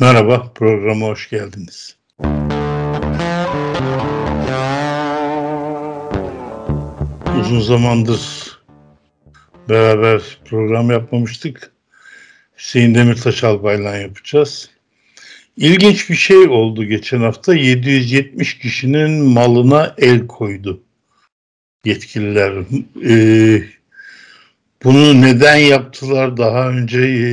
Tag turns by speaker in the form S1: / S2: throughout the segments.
S1: Merhaba, programa hoş geldiniz. Uzun zamandır beraber program yapmamıştık. Hüseyin Demirtaş Albay'la yapacağız. İlginç bir şey oldu geçen hafta. 770 kişinin malına el koydu yetkililer. Ee, bunu neden yaptılar? Daha önce e,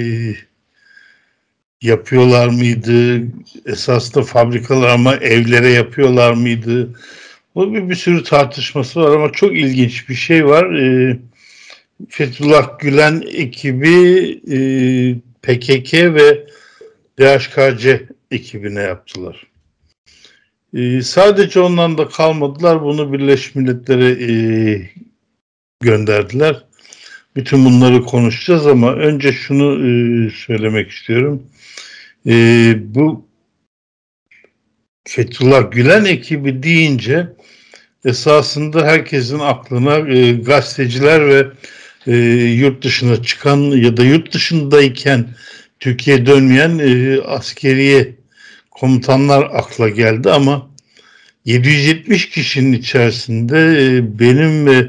S1: yapıyorlar mıydı? Esas da fabrikalar ama evlere yapıyorlar mıydı? Bu bir, bir sürü tartışması var ama çok ilginç bir şey var. E, Fethullah Gülen ekibi e, PKK ve DHKC ekibine yaptılar. E, sadece ondan da kalmadılar. Bunu Birleşmiş Milletler'e e, gönderdiler. Bütün bunları konuşacağız ama önce şunu e, söylemek istiyorum. E, bu Fethullah Gülen ekibi deyince esasında herkesin aklına e, gazeteciler ve e, yurt dışına çıkan ya da yurt dışındayken Türkiye dönmeyen e, askeriye komutanlar akla geldi ama 770 kişinin içerisinde e, benim ve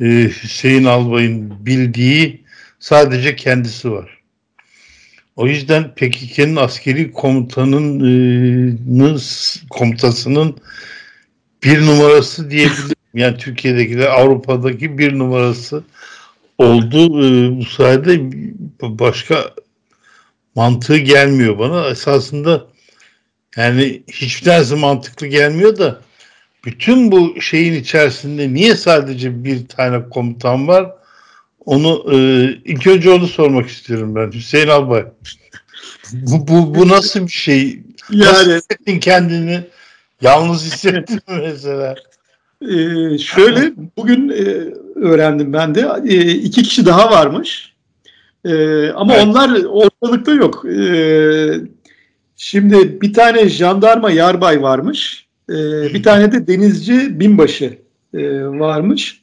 S1: e, Hüseyin Albay'ın bildiği sadece kendisi var. O yüzden PKK'nın askeri komutanının komutasının bir numarası diyebilirim. Yani Türkiye'dekiler Avrupa'daki bir numarası oldu. E, bu sayede başka mantığı gelmiyor bana. Esasında yani hiçbir tanesi mantıklı gelmiyor da bütün bu şeyin içerisinde niye sadece bir tane komutan var? Onu e, ilk önce onu sormak istiyorum ben. Hüseyin Albay. bu, bu, bu nasıl bir şey? Yani, nasıl hissettin kendini? Yalnız hissettin mi mesela?
S2: Ee, şöyle bugün e, öğrendim ben de e, iki kişi daha varmış. E, ama evet. onlar ortalıkta yok. E, şimdi bir tane jandarma yarbay varmış. E, bir tane de denizci binbaşı e, varmış.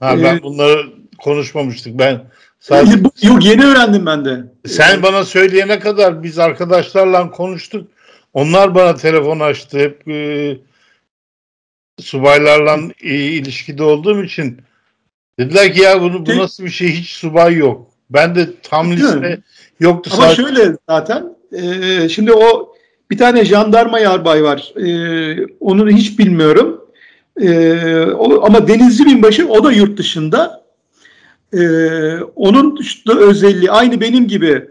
S1: Ha, ben ee, bunları konuşmamıştık. Ben
S2: sadece... Yok yeni öğrendim ben de.
S1: Sen bana söyleyene kadar biz arkadaşlarla konuştuk. Onlar bana telefon açtı. Hep e, subaylarla e, ilişkide olduğum için dediler ki ya bunu, bu nasıl bir şey hiç subay yok. Ben de tam liste yoktu.
S2: Ama sadece. şöyle zaten e, şimdi o bir tane jandarma yarbay var. E, onu hiç bilmiyorum. E, o, ama denizci binbaşı o da yurt dışında. E, onun işte özelliği aynı benim gibi.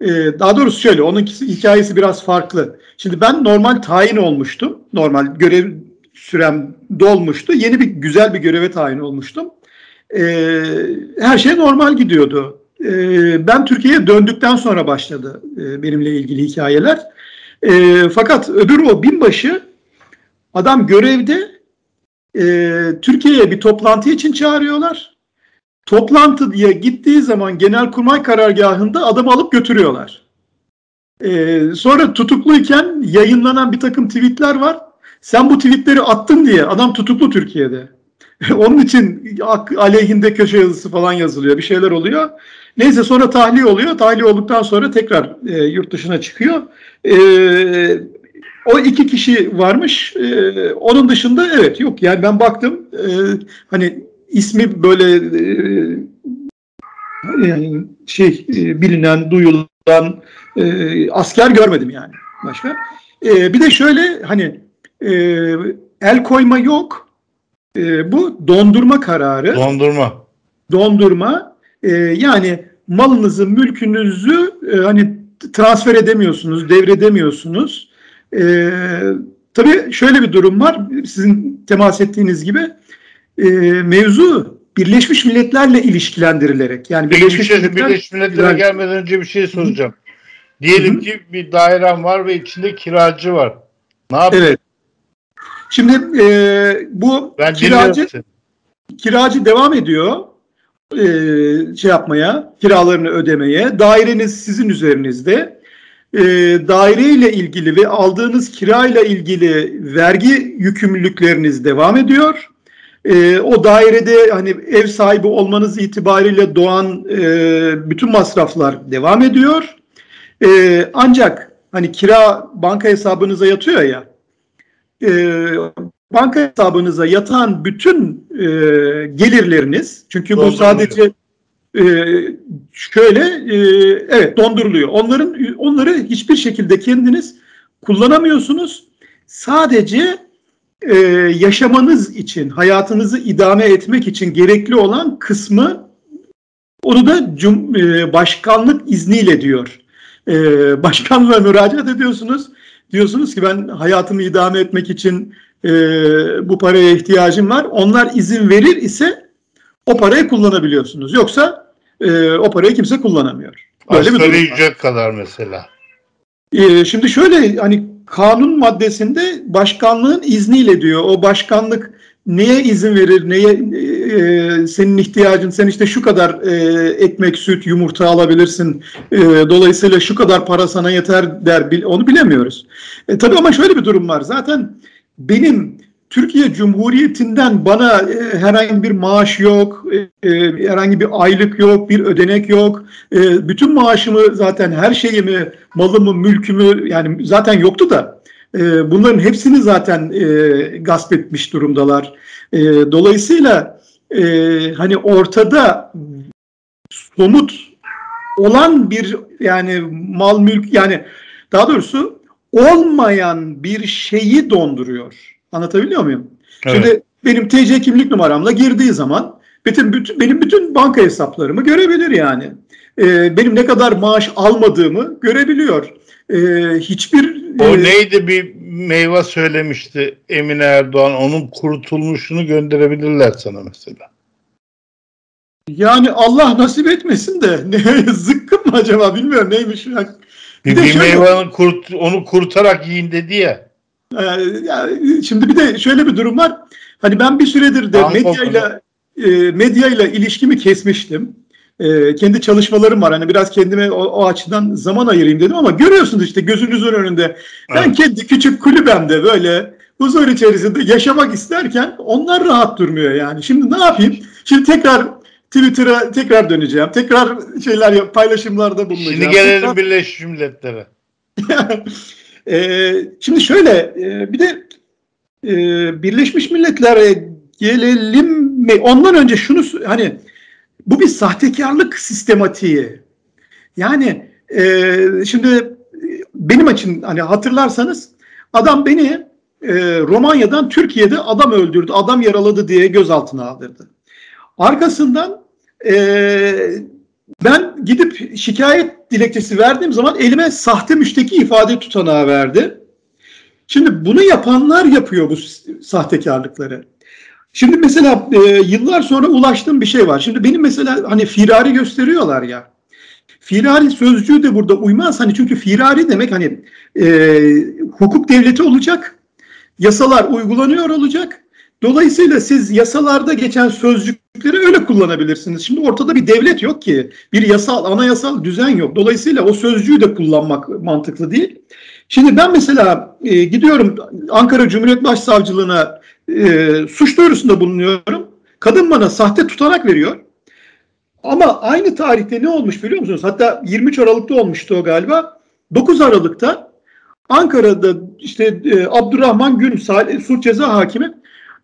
S2: E, daha doğrusu şöyle onun hikayesi biraz farklı. Şimdi ben normal tayin olmuştum. Normal görev sürem dolmuştu. Yeni bir güzel bir göreve tayin olmuştum. E, her şey normal gidiyordu. E, ben Türkiye'ye döndükten sonra başladı e, benimle ilgili hikayeler. E, fakat öbür o binbaşı adam görevde e, Türkiye'ye bir toplantı için çağırıyorlar. Toplantıya gittiği zaman Genelkurmay karargahında adamı alıp götürüyorlar. E, sonra tutukluyken yayınlanan bir takım tweetler var. Sen bu tweetleri attın diye adam tutuklu Türkiye'de. Onun için aleyhinde köşe yazısı falan yazılıyor. Bir şeyler oluyor. Neyse sonra tahliye oluyor. Tahliye olduktan sonra tekrar e, yurt dışına çıkıyor. E, o iki kişi varmış. E, onun dışında evet yok. Yani ben baktım e, hani ismi böyle e, şey e, bilinen, duyulan e, asker görmedim yani başka. E, bir de şöyle hani e, el koyma yok. E, bu dondurma kararı.
S1: Dondurma.
S2: Dondurma. E, yani malınızı, mülkünüzü e, hani transfer edemiyorsunuz, devredemiyorsunuz. E, tabii şöyle bir durum var. Sizin temas ettiğiniz gibi e, mevzu Birleşmiş Milletler'le ilişkilendirilerek.
S1: Yani Birleşmiş, bir şey, Milletler, Birleşmiş Milletler'e gelmeden önce bir şey soracağım. Diyelim ki bir dairem var ve içinde kiracı var. Ne yapayım? Evet.
S2: Şimdi e, bu ben kiracı kiracı devam ediyor e, şey yapmaya, kiralarını ödemeye. Daireniz sizin üzerinizde. E, daire ile ilgili ve aldığınız kirayla ilgili vergi yükümlülükleriniz devam ediyor. E, o dairede hani ev sahibi olmanız itibariyle doğan e, bütün masraflar devam ediyor. E, ancak hani kira banka hesabınıza yatıyor ya e, banka hesabınıza yatan bütün e, gelirleriniz çünkü bu sadece e, şöyle e, evet donduruluyor. Onların onları hiçbir şekilde kendiniz kullanamıyorsunuz. Sadece e, yaşamanız için, hayatınızı idame etmek için gerekli olan kısmı onu da cum, e, başkanlık izniyle diyor. E, başkanlığa müracaat ediyorsunuz. Diyorsunuz ki ben hayatımı idame etmek için e, bu paraya ihtiyacım var. Onlar izin verir ise o parayı kullanabiliyorsunuz. Yoksa e, o parayı kimse kullanamıyor.
S1: Böyle Asgari ücret kadar mesela.
S2: E, şimdi şöyle hani kanun maddesinde başkanlığın izniyle diyor. O başkanlık neye izin verir, neye e, senin ihtiyacın, sen işte şu kadar e, ekmek, süt, yumurta alabilirsin, e, dolayısıyla şu kadar para sana yeter der, onu bilemiyoruz. E, tabii ama şöyle bir durum var, zaten benim Türkiye Cumhuriyeti'nden bana e, herhangi bir maaş yok, e, e, herhangi bir aylık yok, bir ödenek yok. E, bütün maaşımı zaten her şeyimi, malımı, mülkümü yani zaten yoktu da e, bunların hepsini zaten e, gasp etmiş durumdalar. E, dolayısıyla e, hani ortada somut olan bir yani mal mülk yani daha doğrusu olmayan bir şeyi donduruyor. Anlatabiliyor muyum? Evet. Şimdi benim TC kimlik numaramla girdiği zaman bütün, bütün benim bütün banka hesaplarımı görebilir yani. Ee, benim ne kadar maaş almadığımı görebiliyor. Ee, hiçbir
S1: o e, neydi bir meyve söylemişti Emine Erdoğan onun kurutulmuşunu gönderebilirler sana mesela.
S2: Yani Allah nasip etmesin de ne, zıkkım mı acaba bilmiyorum neymiş. Bir,
S1: bir, bir meyvanın kurt, onu kurutarak yiyin dedi ya.
S2: E, yani şimdi bir de şöyle bir durum var. Hani ben bir süredir de medyayla e, medyayla ilişkimi kesmiştim. E, kendi çalışmalarım var. Hani biraz kendime o, o açıdan zaman ayırayım dedim ama görüyorsunuz işte gözünüzün önünde. Ben evet. kendi küçük kulübemde böyle huzur içerisinde yaşamak isterken onlar rahat durmuyor yani. Şimdi ne yapayım? Şimdi tekrar Twitter'a tekrar döneceğim. Tekrar şeyler paylaşımlarda bulunacağım.
S1: Şimdi gelelim. Birleşmiş Milletler'e.
S2: e, şimdi şöyle e, bir de e, Birleşmiş Milletler'e gelelim mi? Ondan önce şunu hani bu bir sahtekarlık sistematiği. Yani e, şimdi benim için hani hatırlarsanız adam beni e, Romanya'dan Türkiye'de adam öldürdü, adam yaraladı diye gözaltına aldırdı. Arkasından e, ben gidip şikayet dilekçesi verdiğim zaman elime sahte müşteki ifade tutanağı verdi. Şimdi bunu yapanlar yapıyor bu sahtekarlıkları. Şimdi mesela e, yıllar sonra ulaştığım bir şey var. Şimdi benim mesela hani firari gösteriyorlar ya. Firari sözcüğü de burada uymaz. Hani çünkü firari demek hani e, hukuk devleti olacak. Yasalar uygulanıyor olacak. Dolayısıyla siz yasalarda geçen sözcükleri öyle kullanabilirsiniz. Şimdi ortada bir devlet yok ki. Bir yasal, anayasal düzen yok. Dolayısıyla o sözcüğü de kullanmak mantıklı değil. Şimdi ben mesela e, gidiyorum Ankara Cumhuriyet Başsavcılığına e, suç duyurusunda bulunuyorum. Kadın bana sahte tutanak veriyor. Ama aynı tarihte ne olmuş biliyor musunuz? Hatta 23 Aralık'ta olmuştu o galiba. 9 Aralık'ta Ankara'da işte e, Abdurrahman Gün suç ceza hakimi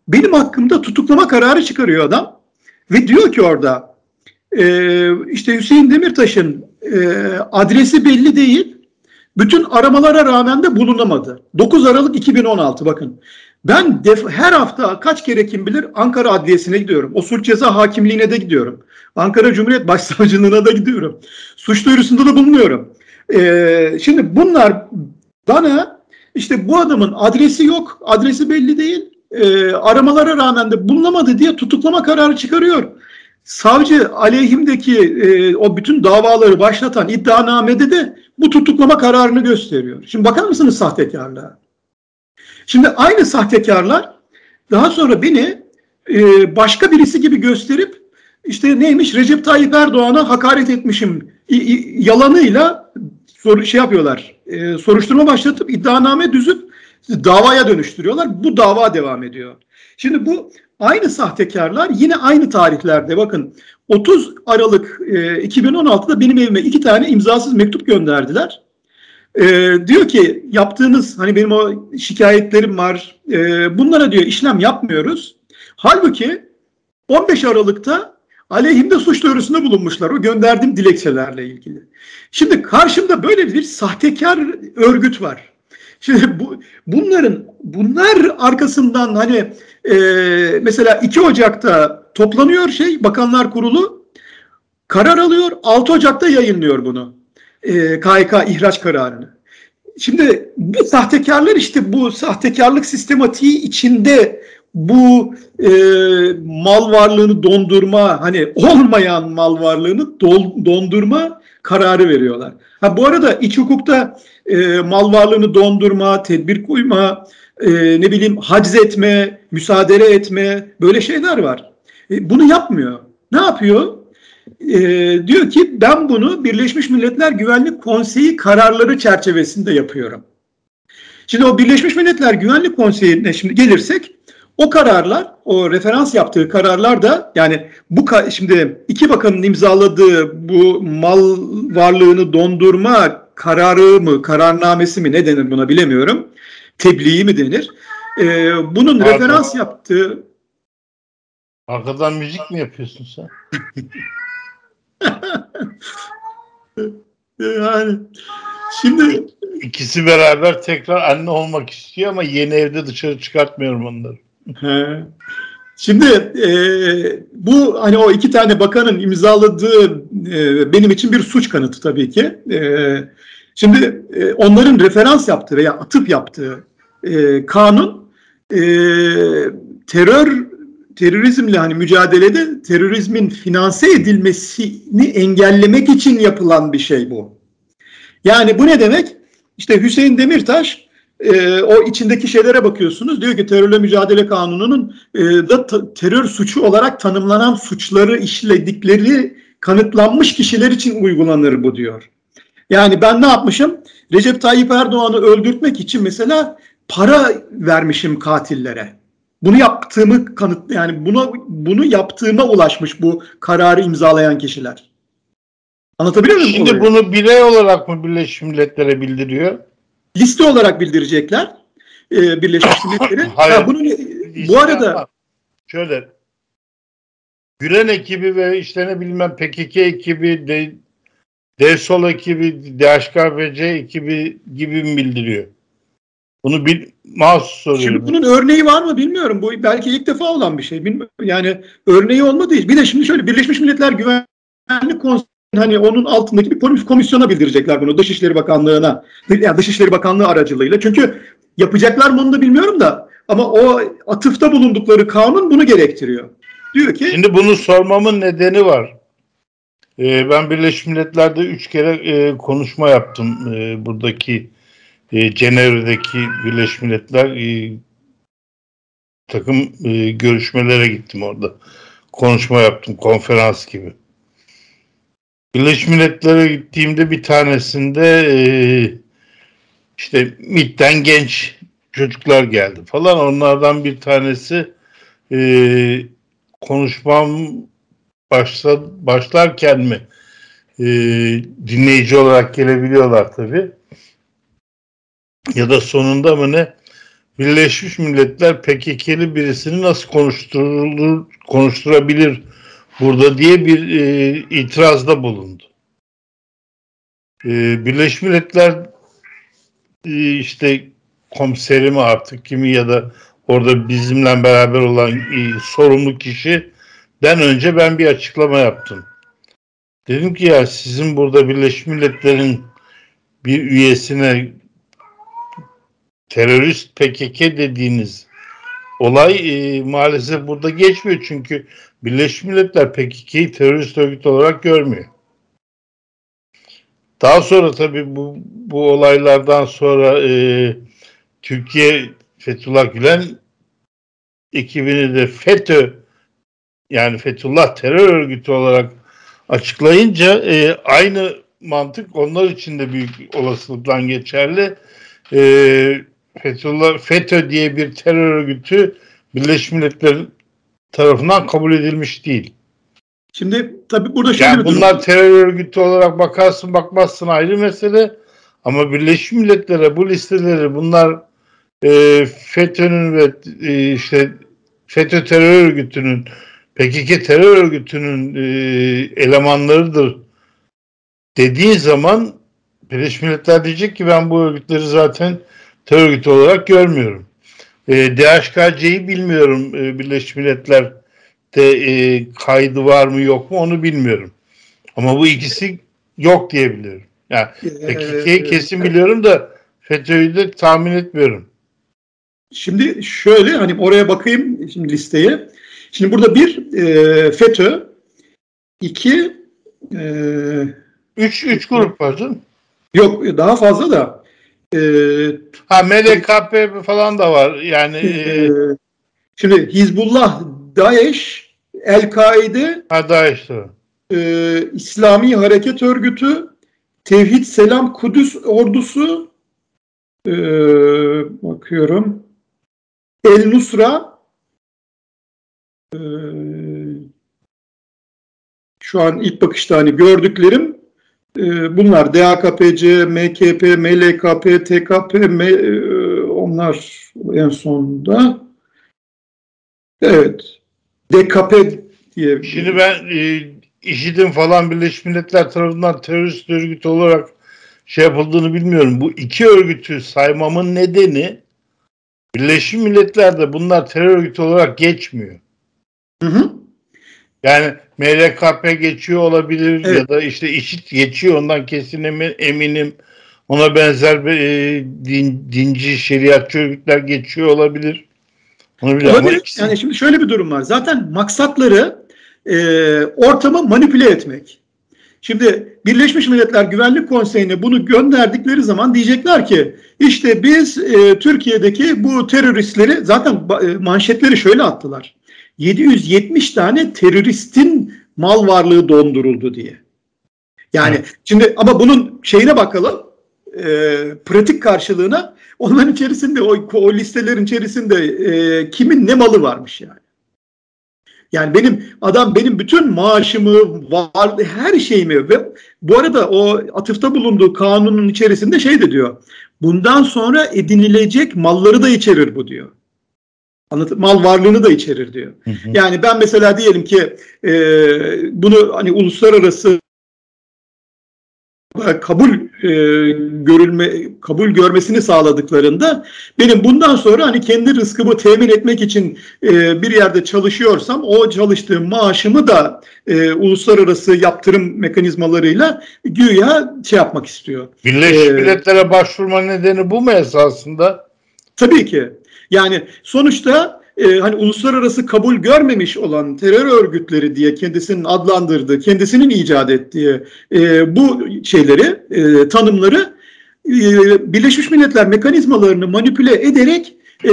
S2: benim hakkımda tutuklama kararı çıkarıyor adam. Ve diyor ki orada e, işte Hüseyin Demirtaş'ın e, adresi belli değil. Bütün aramalara rağmen de bulunamadı. 9 Aralık 2016 bakın. Ben def her hafta kaç kere kim bilir Ankara Adliyesi'ne gidiyorum. O suç ceza hakimliğine de gidiyorum. Ankara Cumhuriyet Başsavcılığına da gidiyorum. Suç duyurusunda da bulunuyorum. Ee, şimdi bunlar bana işte bu adamın adresi yok, adresi belli değil. Ee, aramalara rağmen de bulunamadı diye tutuklama kararı çıkarıyor. Savcı aleyhimdeki e, o bütün davaları başlatan iddianamede de bu tutuklama kararını gösteriyor. Şimdi bakar mısınız sahtekarlığa? Şimdi aynı sahtekarlar daha sonra beni e, başka birisi gibi gösterip işte neymiş Recep Tayyip Erdoğan'a hakaret etmişim yalanıyla soru şey yapıyorlar. E, soruşturma başlatıp iddianame düzüp davaya dönüştürüyorlar. Bu dava devam ediyor. Şimdi bu aynı sahtekarlar yine aynı tarihlerde bakın 30 Aralık e, 2016'da benim evime iki tane imzasız mektup gönderdiler. E, diyor ki yaptığınız hani benim o şikayetlerim var. E, bunlara diyor işlem yapmıyoruz. Halbuki 15 Aralık'ta aleyhimde suç duyurusunda bulunmuşlar o gönderdiğim dilekçelerle ilgili. Şimdi karşımda böyle bir sahtekar örgüt var. Şimdi bu, bunların bunlar arkasından hani e, mesela 2 Ocak'ta toplanıyor şey Bakanlar Kurulu karar alıyor 6 Ocak'ta yayınlıyor bunu. E, KHK ihraç kararını. Şimdi bu sahtekarlar işte bu sahtekarlık sistematiği içinde bu e, mal varlığını dondurma hani olmayan mal varlığını dol, dondurma kararı veriyorlar. Ha bu arada iç hukukta e, mal varlığını dondurma, tedbir koyma, e, ne bileyim haciz etme, müsaade etme böyle şeyler var. E, bunu yapmıyor. Ne yapıyor? E, diyor ki ben bunu Birleşmiş Milletler Güvenlik Konseyi kararları çerçevesinde yapıyorum. Şimdi o Birleşmiş Milletler Güvenlik Konseyi'ne şimdi gelirsek o kararlar, o referans yaptığı kararlar da yani bu şimdi iki bakanın imzaladığı bu mal varlığını dondurma kararı mı, kararnamesi mi ne denir buna bilemiyorum. Tebliği mi denir? Ee, bunun Arkadan, referans yaptığı
S1: Arkadan müzik mi yapıyorsun sen?
S2: yani şimdi
S1: ikisi beraber tekrar anne olmak istiyor ama yeni evde dışarı çıkartmıyorum onları.
S2: Şimdi e, bu hani o iki tane bakanın imzaladığı e, benim için bir suç kanıtı tabii ki. E, şimdi e, onların referans yaptığı veya atıp yaptığı e, kanun e, terör terörizmle hani mücadelede terörizmin finanse edilmesini engellemek için yapılan bir şey bu. Yani bu ne demek? İşte Hüseyin Demirtaş e, o içindeki şeylere bakıyorsunuz. Diyor ki terörle mücadele kanununun e, da ta, terör suçu olarak tanımlanan suçları işledikleri kanıtlanmış kişiler için uygulanır bu diyor. Yani ben ne yapmışım? Recep Tayyip Erdoğan'ı öldürtmek için mesela para vermişim katillere. Bunu yaptığımı kanıt yani bunu bunu yaptığıma ulaşmış bu kararı imzalayan kişiler. Anlatabiliyor muyum?
S1: Şimdi olayı? bunu birey olarak mı Birleşmiş Milletler'e bildiriyor?
S2: Liste olarak bildirecekler e, Birleşmiş Milletler'e.
S1: Hayır. bunu, bu arada şöyle Gülen ekibi ve işte ne bilmem PKK ekibi, de, DSOL ekibi, DHKPC ekibi gibi mi bildiriyor? Bunu bir mahsus soruyorum.
S2: Şimdi bunun örneği var mı bilmiyorum. Bu belki ilk defa olan bir şey. Bilmiyorum. Yani örneği olmadı hiç. Bir de şimdi şöyle Birleşmiş Milletler Güvenlik Konseyi hani onun altındaki bir komisyona bildirecekler bunu Dışişleri Bakanlığı'na. Yani Dışişleri Bakanlığı aracılığıyla. Çünkü yapacaklar mı onu da bilmiyorum da ama o atıfta bulundukları kanun bunu gerektiriyor. Diyor ki
S1: Şimdi bunu sormamın nedeni var. Ee, ben Birleşmiş Milletler'de üç kere e, konuşma yaptım. E, buradaki e, Cenevre'deki Birleşmiş Milletler e, takım görüşmelere gittim orada. Konuşma yaptım, konferans gibi. Birleşmiş Milletler'e gittiğimde bir tanesinde işte MİT'ten genç çocuklar geldi falan. Onlardan bir tanesi konuşmam başla, başlarken mi dinleyici olarak gelebiliyorlar tabi. Ya da sonunda mı ne? Birleşmiş Milletler PKK'li birisini nasıl konuşturulur, konuşturabilir burada diye bir e, itirazda bulundu. E, Birleşmiş Milletler e, işte komiseri mi artık kimi ya da orada bizimle beraber olan e, sorumlu kişiden önce ben bir açıklama yaptım. Dedim ki ya sizin burada Birleşmiş Milletler'in bir üyesine terörist PKK dediğiniz olay e, maalesef burada geçmiyor çünkü Birleşmiş Milletler PKK'yı terörist örgüt olarak görmüyor. Daha sonra tabii bu, bu olaylardan sonra e, Türkiye Fethullah Gülen ekibini de FETÖ yani Fethullah terör örgütü olarak açıklayınca e, aynı mantık onlar için de büyük olasılıkla geçerli. E, Fethullah FETÖ diye bir terör örgütü Birleşmiş Milletler'in tarafından kabul edilmiş değil.
S2: Şimdi tabii burada şöyle
S1: yani bunlar durum. terör örgütü olarak bakarsın bakmazsın ayrı mesele Ama Birleşmiş Milletler'e bu listeleri bunlar e, FETÖ'nün ve e, işte FETÖ terör örgütünün PKK terör örgütünün e, elemanlarıdır dediğin zaman Birleşmiş Milletler diyecek ki ben bu örgütleri zaten terör örgütü olarak görmüyorum. E, DHKC'yi bilmiyorum e, Birleşmiş Milletler'de e, kaydı var mı yok mu onu bilmiyorum. Ama bu ikisi yok diyebiliyorum. Yani PKK'yi kesin biliyorum da FETÖ'yü de tahmin etmiyorum.
S2: Şimdi şöyle hani oraya bakayım şimdi listeye. Şimdi burada bir e, FETÖ, iki e,
S1: üç, üç grup var canım.
S2: Yok daha fazla da
S1: e, ha MDKP falan da var. Yani e,
S2: e, şimdi Hizbullah, DAEŞ, El-Kaide
S1: ha DAEŞ
S2: e, İslami Hareket Örgütü, Tevhid Selam Kudüs Ordusu e, bakıyorum El Nusra e, şu an ilk bakışta hani gördüklerim bunlar DAKPC, MKP, MLKP, TKP, M, e, onlar en sonunda. Evet. DKP diye.
S1: Şimdi ben e, IŞİD'in falan Birleşmiş Milletler tarafından terörist örgüt olarak şey yapıldığını bilmiyorum. Bu iki örgütü saymamın nedeni Birleşmiş Milletler'de bunlar terör örgütü olarak geçmiyor. Hı hı. Yani MLKP geçiyor olabilir evet. ya da işte IŞİD geçiyor ondan kesin eminim. Ona benzer bir e, din, dinci şeriatçı örgütler geçiyor olabilir.
S2: Onu olabilir. Yani şimdi şöyle bir durum var. Zaten maksatları e, ortamı manipüle etmek. Şimdi Birleşmiş Milletler Güvenlik Konseyi'ne bunu gönderdikleri zaman diyecekler ki işte biz e, Türkiye'deki bu teröristleri zaten e, manşetleri şöyle attılar. 770 tane teröristin mal varlığı donduruldu diye. Yani evet. şimdi ama bunun şeyine bakalım e, pratik karşılığına onların içerisinde o, o listelerin içerisinde e, kimin ne malı varmış yani. Yani benim adam benim bütün maaşımı, var, her şeyimi ve bu arada o atıfta bulunduğu kanunun içerisinde şey de diyor. Bundan sonra edinilecek malları da içerir bu diyor. Anlat mal varlığını da içerir diyor. Hı hı. Yani ben mesela diyelim ki e, bunu hani uluslararası kabul e, görülme kabul görmesini sağladıklarında benim bundan sonra hani kendi rızkımı temin etmek için e, bir yerde çalışıyorsam o çalıştığım maaşımı da e, uluslararası yaptırım mekanizmalarıyla güya şey yapmak istiyor.
S1: Birleşmiş ee, Milletler'e başvurma nedeni bu mu esasında?
S2: Tabii ki. Yani sonuçta e, hani uluslararası kabul görmemiş olan terör örgütleri diye kendisinin adlandırdığı, kendisinin icat ettiği e, bu şeyleri, e, tanımları e, Birleşmiş Milletler mekanizmalarını manipüle ederek e,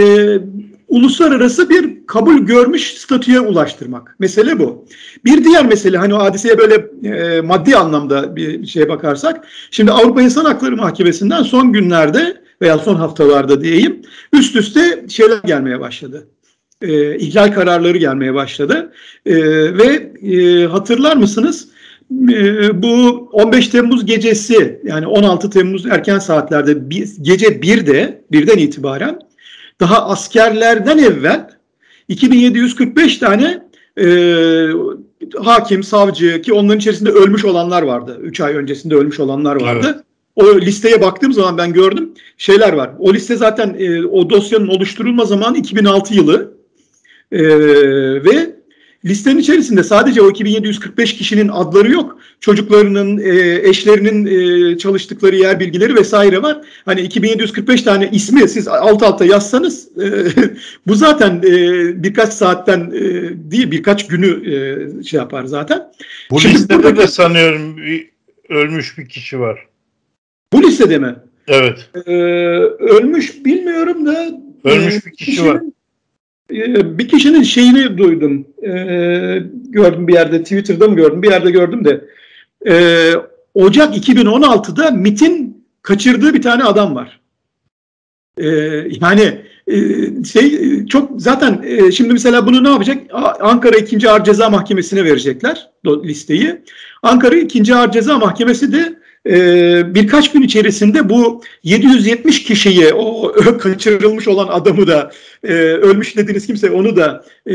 S2: uluslararası bir kabul görmüş statüye ulaştırmak. Mesele bu. Bir diğer mesele hani o hadiseye böyle e, maddi anlamda bir şeye bakarsak. Şimdi Avrupa İnsan Hakları Mahkemesi'nden son günlerde veya son haftalarda diyeyim üst üste şeyler gelmeye başladı e, ihlal kararları gelmeye başladı. E, ve e, hatırlar mısınız? E, bu 15 Temmuz gecesi yani 16 Temmuz erken saatlerde bir, gece 1'de birden itibaren daha askerlerden evvel 2745 tane e, hakim, savcı ki onların içerisinde ölmüş olanlar vardı. 3 ay öncesinde ölmüş olanlar vardı. O listeye baktığım zaman ben gördüm şeyler var. O liste zaten e, o dosyanın oluşturulma zamanı 2006 yılı. E, ve listenin içerisinde sadece o 2745 kişinin adları yok. Çocuklarının, e, eşlerinin e, çalıştıkları yer bilgileri vesaire var. Hani 2745 tane ismi siz alt alta yazsanız e, bu zaten e, birkaç saatten e, değil birkaç günü e, şey yapar zaten.
S1: Bu Şimdi listede buradaki, de sanıyorum bir, ölmüş bir kişi var.
S2: Bu listede mi?
S1: Evet.
S2: Ee, ölmüş bilmiyorum da
S1: ölmüş e, bir kişi kişinin, var.
S2: Ee, bir kişinin şeyini duydum. Ee, gördüm bir yerde Twitter'da mı gördüm? Bir yerde gördüm de. Ee, Ocak 2016'da MIT'in kaçırdığı bir tane adam var. yani e, şey çok zaten e, şimdi mesela bunu ne yapacak? Ankara 2. Ağır Ceza Mahkemesi'ne verecekler listeyi. Ankara 2. Ağır Ceza Mahkemesi de e, birkaç gün içerisinde bu 770 kişiyi o kaçırılmış olan adamı da e, ölmüş dediğiniz kimse onu da e,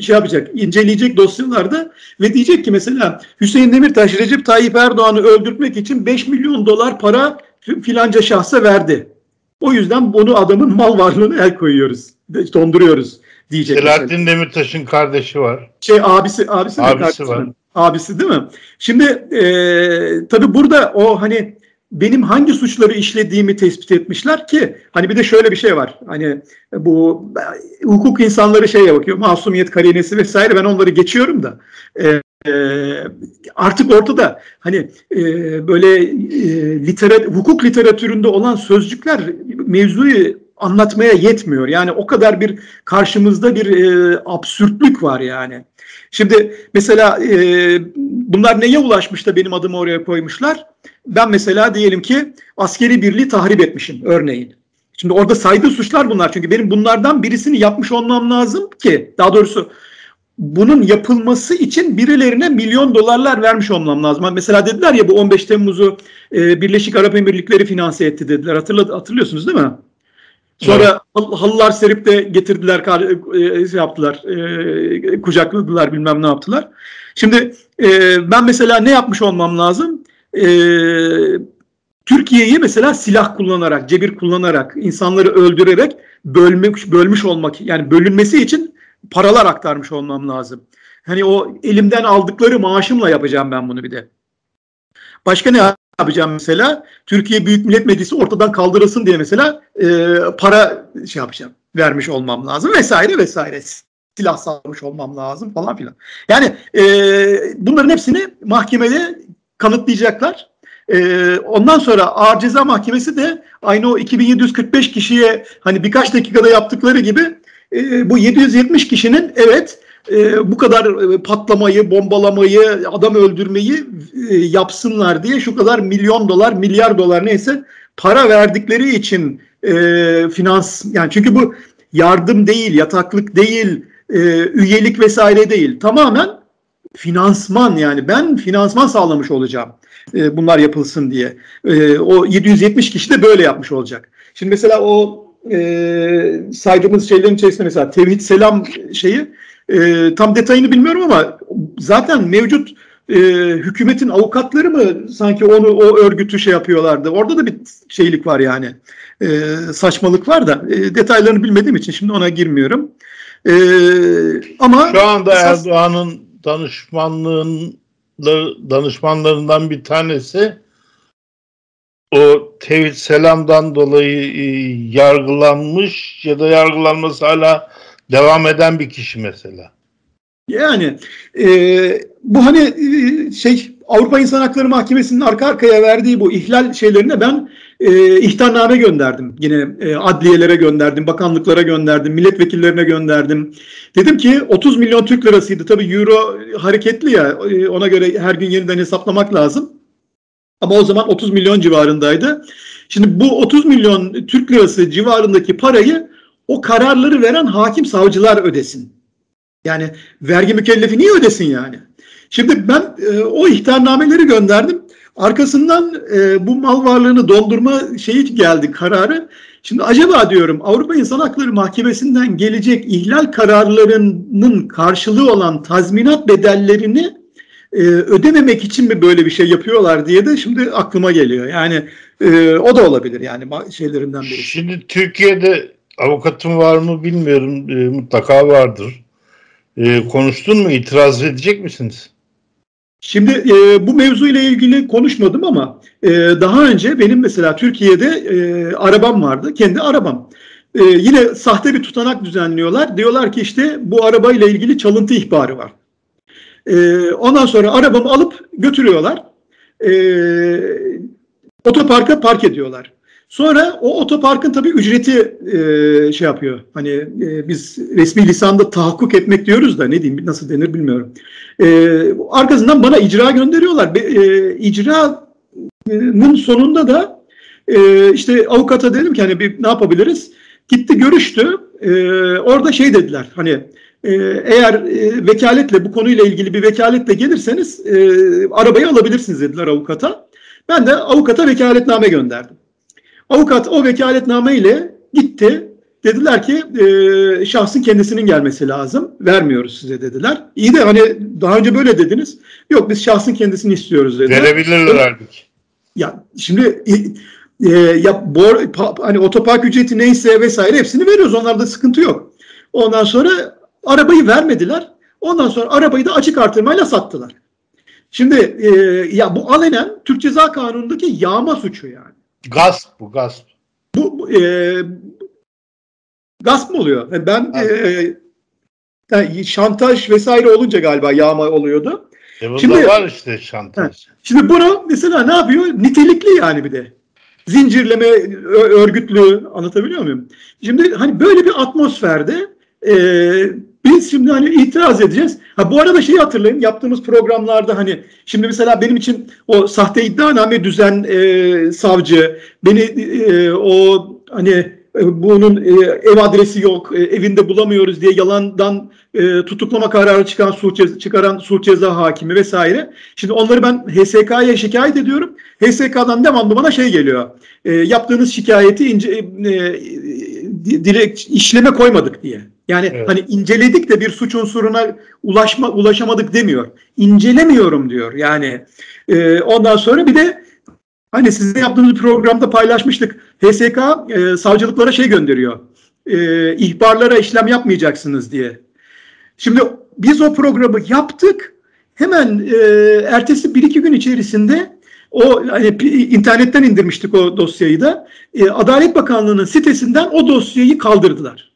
S2: şey yapacak inceleyecek dosyalarda ve diyecek ki mesela Hüseyin Demirtaş Recep Tayyip Erdoğan'ı öldürtmek için 5 milyon dolar para filanca şahsa verdi. O yüzden bunu adamın mal varlığına el koyuyoruz. Donduruyoruz diyecek.
S1: Selahattin Demirtaş'ın kardeşi var.
S2: Şey abisi abisi,
S1: abisi var.
S2: Abisi değil mi? Şimdi e, tabii burada o hani benim hangi suçları işlediğimi tespit etmişler ki hani bir de şöyle bir şey var. Hani bu hukuk insanları şeye bakıyor. Masumiyet karinesi vesaire ben onları geçiyorum da. E, e, artık ortada hani e, böyle e, literat, hukuk literatüründe olan sözcükler mevzuyu anlatmaya yetmiyor. Yani o kadar bir karşımızda bir e, absürtlük var yani. Şimdi mesela e, bunlar neye ulaşmış da benim adımı oraya koymuşlar? Ben mesela diyelim ki askeri birliği tahrip etmişim örneğin. Şimdi orada saydığı suçlar bunlar çünkü benim bunlardan birisini yapmış olmam lazım ki daha doğrusu bunun yapılması için birilerine milyon dolarlar vermiş olmam lazım. Mesela dediler ya bu 15 Temmuz'u e, Birleşik Arap Emirlikleri finanse etti dediler. Hatırla, hatırlıyorsunuz değil mi? Sonra evet. halılar serip de getirdiler, e, şey yaptılar, e, kucakladılar, bilmem ne yaptılar. Şimdi e, ben mesela ne yapmış olmam lazım? E, Türkiye'yi mesela silah kullanarak, cebir kullanarak, insanları öldürerek bölmüş, bölmüş olmak, yani bölünmesi için paralar aktarmış olmam lazım. Hani o elimden aldıkları maaşımla yapacağım ben bunu bir de. Başka ne yapacağım mesela? Türkiye Büyük Millet Meclisi ortadan kaldırılsın diye mesela e, para şey yapacağım. Vermiş olmam lazım vesaire vesaire. Silah sağlamış olmam lazım falan filan. Yani e, bunların hepsini mahkemede kanıtlayacaklar. E, ondan sonra Ağır Ceza Mahkemesi de aynı o 2745 kişiye hani birkaç dakikada yaptıkları gibi e, bu 770 kişinin evet e, bu kadar e, patlamayı, bombalamayı, adam öldürmeyi e, yapsınlar diye şu kadar milyon dolar, milyar dolar neyse para verdikleri için e, finans yani çünkü bu yardım değil, yataklık değil, e, üyelik vesaire değil. Tamamen finansman yani ben finansman sağlamış olacağım e, bunlar yapılsın diye. E, o 770 kişi de böyle yapmış olacak. Şimdi mesela o e, saydığımız şeylerin içerisinde mesela tevhid selam şeyi e, tam detayını bilmiyorum ama zaten mevcut e, hükümetin avukatları mı sanki onu o örgütü şey yapıyorlardı. Orada da bir şeylik var yani. E, saçmalık var da e, detaylarını bilmediğim için şimdi ona girmiyorum. E, ama
S1: şu anda esas, Erdoğan'ın danışmanlığın danışmanlarından bir tanesi o Tevhid Selam'dan dolayı e, yargılanmış ya da yargılanması hala devam eden bir kişi mesela.
S2: Yani e, bu hani e, şey Avrupa İnsan Hakları Mahkemesi'nin arka arkaya verdiği bu ihlal şeylerine ben e, ihtarname gönderdim. Yine e, adliyelere gönderdim, bakanlıklara gönderdim, milletvekillerine gönderdim. Dedim ki 30 milyon Türk lirasıydı. Tabii euro hareketli ya e, ona göre her gün yeniden hesaplamak lazım. Ama o zaman 30 milyon civarındaydı. Şimdi bu 30 milyon Türk lirası civarındaki parayı o kararları veren hakim savcılar ödesin. Yani vergi mükellefi niye ödesin yani? Şimdi ben e, o ihtarnameleri gönderdim. Arkasından e, bu mal varlığını dondurma şeyi geldi kararı. Şimdi acaba diyorum Avrupa İnsan Hakları Mahkemesi'nden gelecek ihlal kararlarının karşılığı olan tazminat bedellerini e, ödememek için mi böyle bir şey yapıyorlar diye de şimdi aklıma geliyor. Yani e, o da olabilir yani şeylerinden biri.
S1: Şimdi Türkiye'de avukatım var mı bilmiyorum. E, mutlaka vardır. E, konuştun mu? İtiraz edecek misiniz?
S2: Şimdi e, bu mevzuyla ilgili konuşmadım ama e, daha önce benim mesela Türkiye'de e, arabam vardı. Kendi arabam. E, yine sahte bir tutanak düzenliyorlar. Diyorlar ki işte bu arabayla ilgili çalıntı ihbarı var. E, ondan sonra arabamı alıp götürüyorlar. E, otoparka park ediyorlar. Sonra o otoparkın tabii ücreti e, şey yapıyor. Hani e, biz resmi lisanda tahakkuk etmek diyoruz da ne diyeyim nasıl denir bilmiyorum. E, arkasından bana icra gönderiyorlar. E, icranın sonunda da e, işte avukata dedim ki hani bir ne yapabiliriz? Gitti görüştü. E, orada şey dediler hani e, eğer e, vekaletle bu konuyla ilgili bir vekaletle gelirseniz e, arabayı alabilirsiniz dediler avukata. Ben de avukata vekaletname gönderdim. Avukat o vekaletname ile gitti. Dediler ki e, şahsın kendisinin gelmesi lazım. Vermiyoruz size dediler. İyi de hani daha önce böyle dediniz. Yok biz şahsın kendisini istiyoruz dediler.
S1: Verebilirler halbuki.
S2: Ya şimdi e, ya bor, pa, hani otopark ücreti neyse vesaire hepsini veriyoruz. Onlarda sıkıntı yok. Ondan sonra arabayı vermediler. Ondan sonra arabayı da açık artırmayla sattılar. Şimdi e, ya bu alenen Türk Ceza Kanunu'ndaki yağma suçu yani.
S1: Gasp bu gasp.
S2: Bu, e, gasp mı oluyor? Ben e, yani şantaj vesaire olunca galiba yağma oluyordu.
S1: E şimdi var işte şantaj.
S2: He, şimdi bunu mesela ne yapıyor? Nitelikli yani bir de. Zincirleme örgütlü anlatabiliyor muyum? Şimdi hani böyle bir atmosferde e, biz şimdi hani itiraz edeceğiz. Ha bu arada şeyi hatırlayın yaptığımız programlarda hani şimdi mesela benim için o sahte iddianame düzen e, savcı beni e, o hani e, bunun e, ev adresi yok, e, evinde bulamıyoruz diye yalandan tutuklama kararı çıkan suç ceza, çıkaran suç ceza hakimi vesaire. Şimdi onları ben HSK'ya şikayet ediyorum. HSK'dan devamlı bana şey geliyor. Yaptığınız şikayeti ince, e, direkt işleme koymadık diye. Yani evet. hani inceledik de bir suç unsuruna ulaşma ulaşamadık demiyor. İncelemiyorum diyor. Yani e, ondan sonra bir de hani sizin yaptığınız programda paylaşmıştık. HSK e, savcılıklara şey gönderiyor. E, ihbarlara işlem yapmayacaksınız diye. Şimdi biz o programı yaptık. Hemen e, ertesi bir iki gün içerisinde o hani, internetten indirmiştik o dosyayı da. E, Adalet Bakanlığı'nın sitesinden o dosyayı kaldırdılar.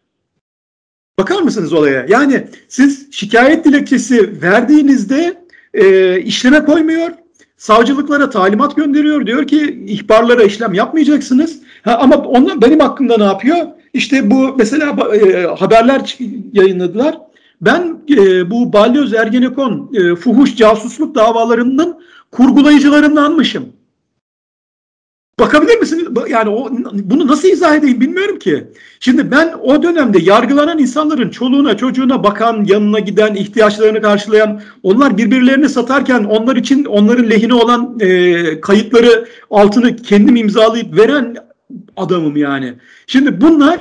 S2: Bakar mısınız olaya? Yani siz şikayet dilekçesi verdiğinizde e, işleme koymuyor. Savcılıklara talimat gönderiyor. Diyor ki ihbarlara işlem yapmayacaksınız. Ha, ama onlar benim hakkımda ne yapıyor? İşte bu mesela e, haberler yayınladılar. Ben e, bu Balyoz Ergenekon e, fuhuş casusluk davalarının kurgulayıcılarındanmışım. Bakabilir misiniz? Yani o, bunu nasıl izah edeyim bilmiyorum ki. Şimdi ben o dönemde yargılanan insanların çoluğuna çocuğuna bakan, yanına giden, ihtiyaçlarını karşılayan, onlar birbirlerini satarken onlar için onların lehine olan e, kayıtları altını kendim imzalayıp veren adamım yani. Şimdi bunlar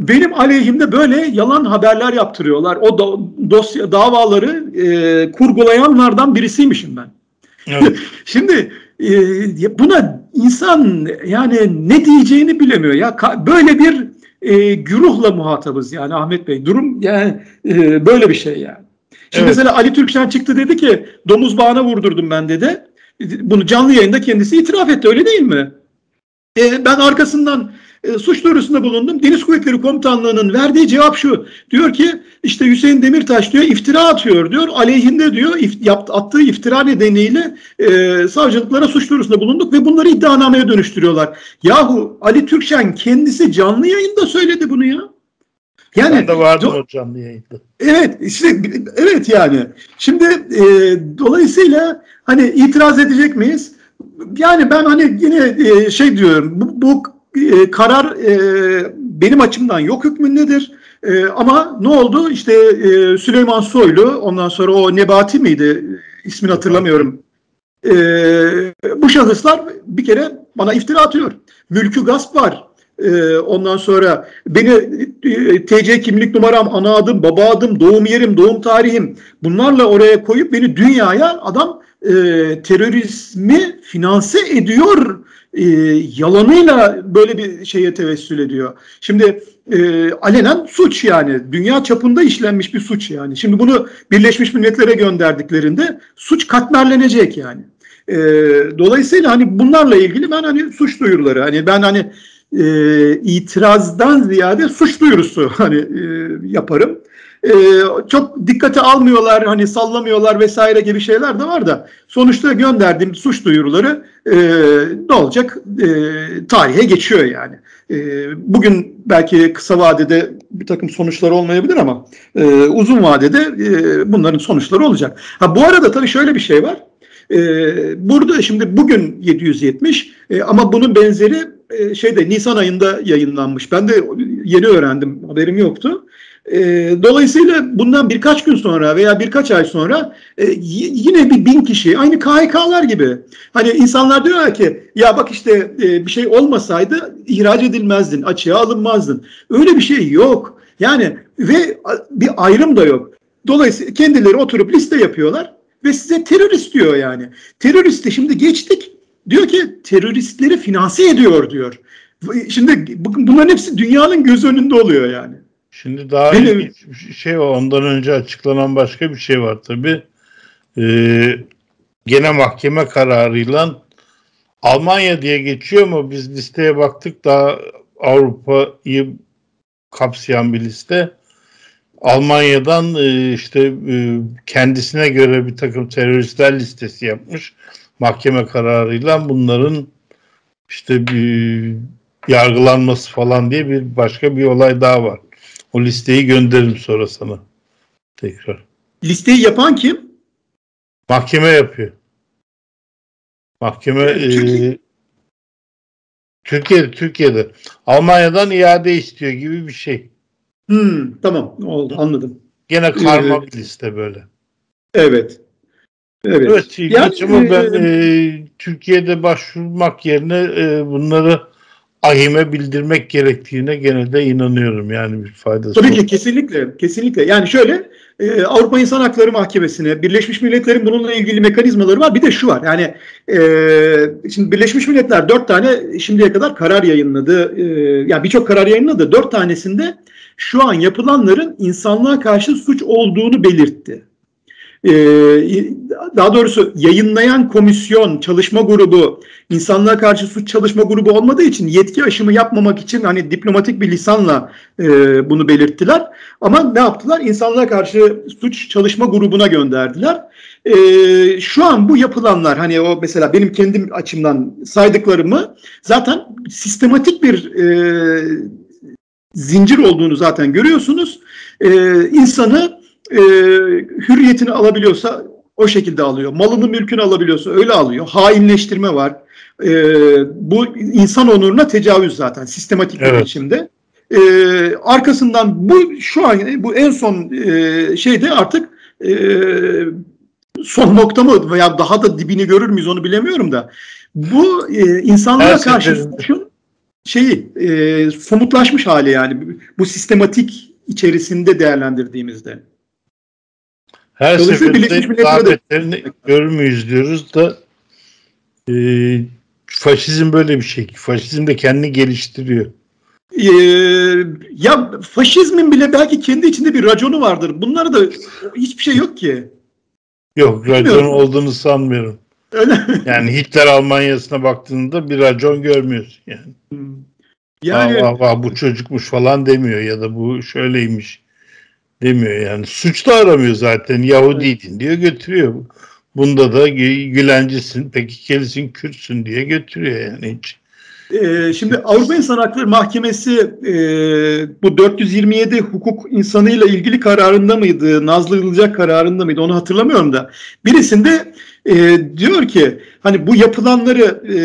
S2: benim aleyhimde böyle yalan haberler yaptırıyorlar. O da, dosya davaları e, kurgulayanlardan birisiymişim ben. Evet. Şimdi e, buna insan yani ne diyeceğini bilemiyor. Ya böyle bir e, güruhla muhatabız yani Ahmet Bey. Durum yani e, böyle bir şey yani. Şimdi evet. mesela Ali Türkşen çıktı dedi ki domuz bağına vurdurdum ben dedi. Bunu canlı yayında kendisi itiraf etti öyle değil mi? E, ben arkasından e, suç duyurusunda bulundum. Deniz Kuvvetleri Komutanlığı'nın verdiği cevap şu. Diyor ki işte Hüseyin Demirtaş diyor iftira atıyor diyor. Aleyhinde diyor if, yaptı, attığı iftira nedeniyle e, savcılıklara suç duyurusunda bulunduk ve bunları iddianameye dönüştürüyorlar. Yahu Ali Türkşen kendisi canlı yayında söyledi bunu ya.
S1: Yani ben de vardım o canlı yayında.
S2: Evet işte evet yani. Şimdi e, dolayısıyla hani itiraz edecek miyiz? Yani ben hani yine e, şey diyorum bu, bu e, karar e, benim açımdan yok hükmündedir. E, ama ne oldu? İşte e, Süleyman Soylu, ondan sonra o Nebati miydi? İsmini hatırlamıyorum. E, bu şahıslar bir kere bana iftira atıyor. Mülkü gasp var. E, ondan sonra beni e, TC kimlik numaram, ana adım, baba adım, doğum yerim, doğum tarihim bunlarla oraya koyup beni dünyaya adam e, terörizmi finanse ediyor e, yalanıyla böyle bir şeye tevessül ediyor. Şimdi e, alenen suç yani. Dünya çapında işlenmiş bir suç yani. Şimdi bunu Birleşmiş Milletler'e gönderdiklerinde suç katmerlenecek yani. E, dolayısıyla hani bunlarla ilgili ben hani suç duyuruları hani ben hani e, itirazdan ziyade suç duyurusu hani e, yaparım e, çok dikkate almıyorlar hani sallamıyorlar vesaire gibi şeyler de var da sonuçta gönderdiğim suç duyuruları e, ne olacak e, tarihe geçiyor yani. E, bugün belki kısa vadede bir takım sonuçlar olmayabilir ama e, uzun vadede e, bunların sonuçları olacak. Ha bu arada tabii şöyle bir şey var. E, burada şimdi bugün 770 e, ama bunun benzeri e, şeyde Nisan ayında yayınlanmış. Ben de yeni öğrendim haberim yoktu. E, dolayısıyla bundan birkaç gün sonra veya birkaç ay sonra e, yine bir bin kişi aynı KHK'lar gibi. Hani insanlar diyorlar ki ya bak işte e, bir şey olmasaydı ihraç edilmezdin, açığa alınmazdın. Öyle bir şey yok. Yani ve bir ayrım da yok. Dolayısıyla kendileri oturup liste yapıyorlar ve size terörist diyor yani. Teröristi şimdi geçtik. Diyor ki teröristleri finanse ediyor diyor. Şimdi bunların hepsi dünyanın göz önünde oluyor yani.
S1: Şimdi daha bir şey var. Ondan önce açıklanan başka bir şey var tabi. Ee, gene mahkeme kararıyla Almanya diye geçiyor ama biz listeye baktık daha Avrupa'yı kapsayan bir liste. Almanya'dan e, işte e, kendisine göre bir takım teröristler listesi yapmış. Mahkeme kararıyla bunların işte bir yargılanması falan diye bir başka bir olay daha var. O listeyi gönderirim sonra sana. Tekrar.
S2: Listeyi yapan kim?
S1: Mahkeme yapıyor. Mahkeme Türkiye. e, Türkiye'de, Türkiye'de. Almanya'dan iade istiyor gibi bir şey.
S2: Hmm, tamam oldu anladım.
S1: Gene karma ee, bir liste böyle.
S2: Evet. Evet.
S1: Evet. Yani, ama ben e, e, Türkiye'de başvurmak yerine e, bunları ahime bildirmek gerektiğine gene de inanıyorum. Yani bir faydası.
S2: Tabii ki kesinlikle kesinlikle. Yani şöyle e, Avrupa İnsan Hakları Mahkemesi'ne Birleşmiş Milletler'in bununla ilgili mekanizmaları var. Bir de şu var. Yani e, şimdi Birleşmiş Milletler dört tane şimdiye kadar karar yayınladı. E, yani birçok karar yayınladı. Dört tanesinde şu an yapılanların insanlığa karşı suç olduğunu belirtti. Ee, daha doğrusu yayınlayan komisyon, çalışma grubu, insanlığa karşı suç çalışma grubu olmadığı için yetki aşımı yapmamak için hani diplomatik bir lisanla e, bunu belirttiler. Ama ne yaptılar? İnsanlığa karşı suç çalışma grubuna gönderdiler. E, şu an bu yapılanlar hani o mesela benim kendim açımdan saydıklarımı zaten sistematik bir e, zincir olduğunu zaten görüyorsunuz. E, insanı e, hürriyetini alabiliyorsa o şekilde alıyor. Malını mülkünü alabiliyorsa öyle alıyor. Hainleştirme var. E, bu insan onuruna tecavüz zaten sistematik evet. bir biçimde. E, arkasından bu şu an bu en son e, şeyde artık e, son nokta mı veya daha da dibini görür müyüz onu bilemiyorum da bu e, insanlara karşı suçun şeyi e, somutlaşmış hali yani bu sistematik içerisinde değerlendirdiğimizde.
S1: Her seferinde davetlerini görür diyoruz da e, faşizm böyle bir şey. Faşizm de kendini geliştiriyor.
S2: Ee, ya faşizmin bile belki kendi içinde bir raconu vardır. Bunlar da hiçbir şey yok ki.
S1: Yok racon olduğunu sanmıyorum. Öyle Yani Hitler Almanya'sına baktığında bir racon görmüyorsun yani. Hmm. Yani vah, vah, bu çocukmuş falan demiyor ya da bu şöyleymiş demiyor yani. Suç da aramıyor zaten. Yahudiydin diyor götürüyor. Bunda da Gülencisin, peki kelisin, Kürtsün diye götürüyor yani hiç.
S2: Ee, şimdi Avrupa İnsan Hakları Mahkemesi e, bu 427 hukuk insanıyla ilgili kararında mıydı, Nazlı Ilıcak kararında mıydı onu hatırlamıyorum da. Birisinde e, diyor ki hani bu yapılanları e,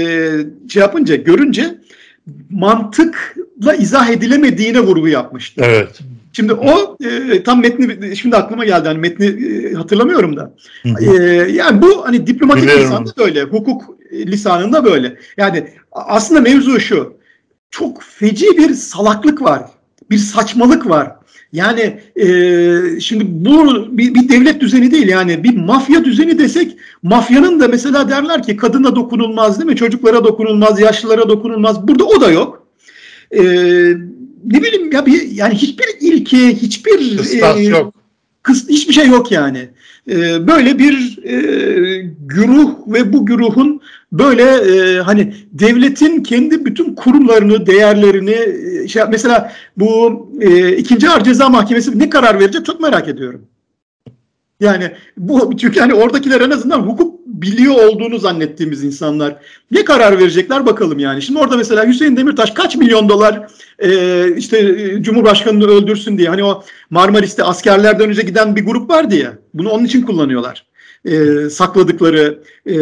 S2: şey yapınca, görünce mantıkla izah edilemediğine vurgu yapmıştı.
S1: Evet.
S2: Şimdi o e, tam metni şimdi aklıma geldi hani metni e, hatırlamıyorum da. E, yani bu hani diplomatik Biliyorum. lisanda böyle, hukuk lisanında böyle. Yani aslında mevzu şu. Çok feci bir salaklık var. Bir saçmalık var. Yani e, şimdi bu bir, bir devlet düzeni değil yani bir mafya düzeni desek mafyanın da mesela derler ki kadına dokunulmaz değil mi? Çocuklara dokunulmaz, yaşlılara dokunulmaz. Burada o da yok. E, ne bileyim ya bir yani hiçbir ilke, hiçbir
S1: Kıstas e, yok.
S2: Kıs, hiçbir şey yok yani. E, böyle bir e, güruh ve bu güruhun böyle e, hani devletin kendi bütün kurumlarını, değerlerini e, şey mesela bu e, ikinci ağır ceza mahkemesi ne karar verecek çok merak ediyorum. Yani bu çünkü hani oradakiler en azından hukuk biliyor olduğunu zannettiğimiz insanlar. Ne karar verecekler bakalım yani. Şimdi orada mesela Hüseyin Demirtaş kaç milyon dolar e, işte e, Cumhurbaşkanını öldürsün diye hani o Marmaris'te askerlerden önce giden bir grup vardı ya. Bunu onun için kullanıyorlar. E, sakladıkları e,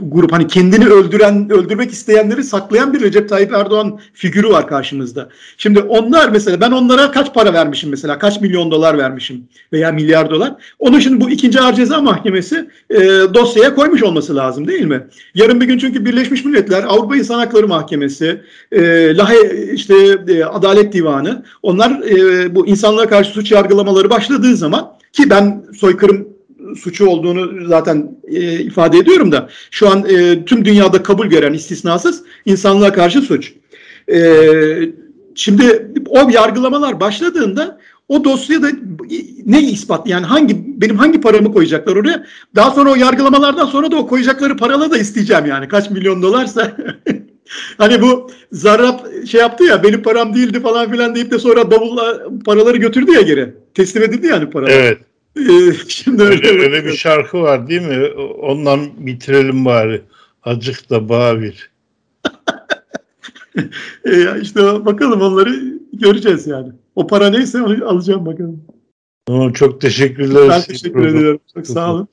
S2: grup hani kendini öldüren öldürmek isteyenleri saklayan bir Recep Tayyip Erdoğan figürü var karşımızda. Şimdi onlar mesela ben onlara kaç para vermişim mesela kaç milyon dolar vermişim veya milyar dolar. Onu şimdi bu ikinci ağır ceza mahkemesi e, dosyaya koymuş olması lazım değil mi? Yarın bir gün çünkü Birleşmiş Milletler Avrupa İnsan Hakları Mahkemesi e, Lahe işte e, Adalet Divanı onlar e, bu insanlığa karşı suç yargılamaları başladığı zaman ki ben soykırım suçu olduğunu zaten e, ifade ediyorum da şu an e, tüm dünyada kabul gören istisnasız insanlığa karşı suç. E, şimdi o yargılamalar başladığında o dosyada ne ispat yani hangi benim hangi paramı koyacaklar oraya? Daha sonra o yargılamalardan sonra da o koyacakları paraları da isteyeceğim yani kaç milyon dolarsa. hani bu Zarrab şey yaptı ya benim param değildi falan filan deyip de sonra bavulla paraları götürdü ya geri. Teslim edildi yani paralar.
S1: Evet. Ee, şimdi öyle, öyle, bir şarkı var değil mi? Ondan bitirelim bari. Acık da bağır.
S2: e işte bakalım onları göreceğiz yani. O para neyse onu alacağım bakalım.
S1: Tamam çok teşekkürler.
S2: Ben teşekkür ederim. Çok sağ olun.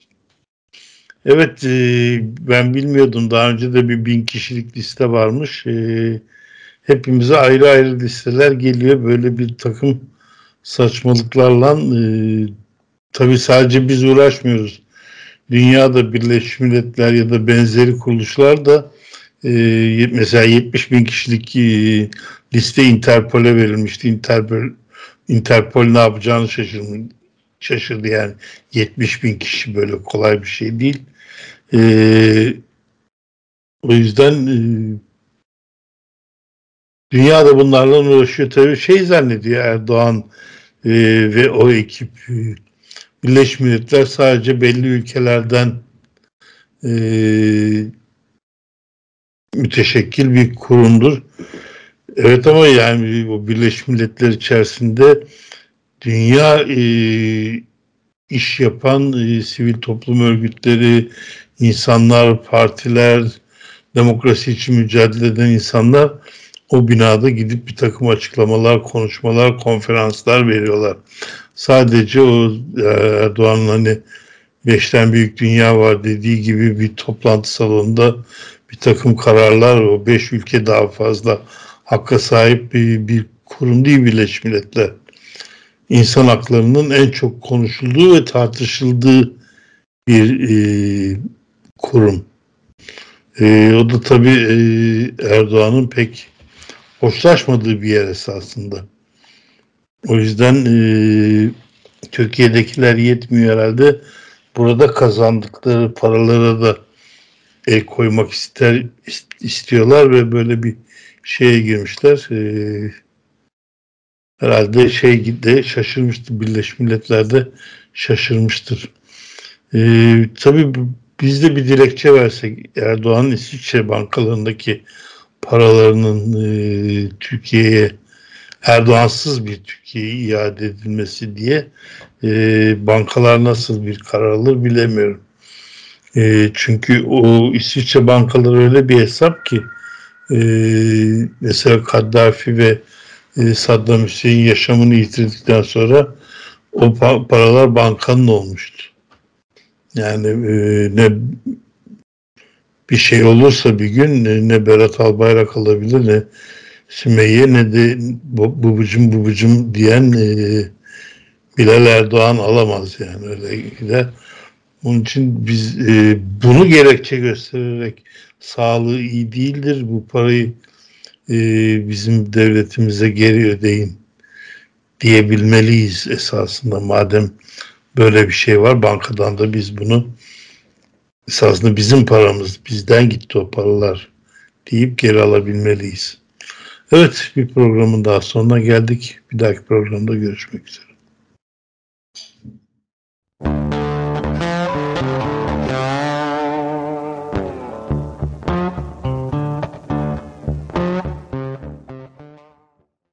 S1: Evet e, ben bilmiyordum daha önce de bir bin kişilik liste varmış. E, hepimize ayrı ayrı listeler geliyor. Böyle bir takım saçmalıklarla e, tabii sadece biz uğraşmıyoruz. Dünyada Birleşmiş Milletler ya da benzeri kuruluşlar da e, mesela 70 bin kişilik e, liste Interpol'e verilmişti. Interpol, Interpol ne yapacağını şaşırdı, şaşırdı yani. 70 bin kişi böyle kolay bir şey değil. E, o yüzden e, dünya da bunlarla uğraşıyor. Tabii şey zannediyor Erdoğan e, ve o ekip e, Birleşmiş Milletler sadece belli ülkelerden e, müteşekkil bir kurumdur. Evet ama yani o Birleşmiş Milletler içerisinde dünya e, iş yapan e, sivil toplum örgütleri, insanlar, partiler, demokrasi için mücadele eden insanlar o binada gidip bir takım açıklamalar, konuşmalar, konferanslar veriyorlar. Sadece o e, Erdoğan'ın hani beşten büyük dünya var dediği gibi bir toplantı salonunda bir takım kararlar o beş ülke daha fazla hakka sahip bir, bir kurum değil Birleşmiş Milletler. İnsan haklarının en çok konuşulduğu ve tartışıldığı bir e, kurum. E, o da tabii e, Erdoğan'ın pek hoşlaşmadığı bir yer esasında. O yüzden e, Türkiye'dekiler yetmiyor herhalde. Burada kazandıkları paralara da el koymak ister istiyorlar ve böyle bir şeye girmişler. E, herhalde şey de şaşırmıştır. Birleşmiş Milletler'de şaşırmıştır. E, tabii biz de bir dilekçe versek Erdoğan'ın İsviçre bankalarındaki paralarının e, Türkiye'ye Erdoğansız bir Türkiye'ye iade edilmesi diye e, bankalar nasıl bir karar alır bilemiyorum. E, çünkü o İsviçre bankaları öyle bir hesap ki e, mesela Kaddafi ve e, Saddam Hüseyin yaşamını yitirdikten sonra o paralar bankanın olmuştu. Yani e, ne bir şey olursa bir gün ne Berat Albayrak alabilir ne Sümeyye ne de babacım babacım diyen e, Bilal Erdoğan alamaz yani öyle gider. Onun için biz e, bunu gerekçe göstererek sağlığı iyi değildir. Bu parayı e, bizim devletimize geri ödeyin diyebilmeliyiz esasında. Madem böyle bir şey var bankadan da biz bunu esasında bizim paramız bizden gitti o paralar deyip geri alabilmeliyiz. Evet bir programın daha sonuna geldik. Bir dahaki programda görüşmek üzere.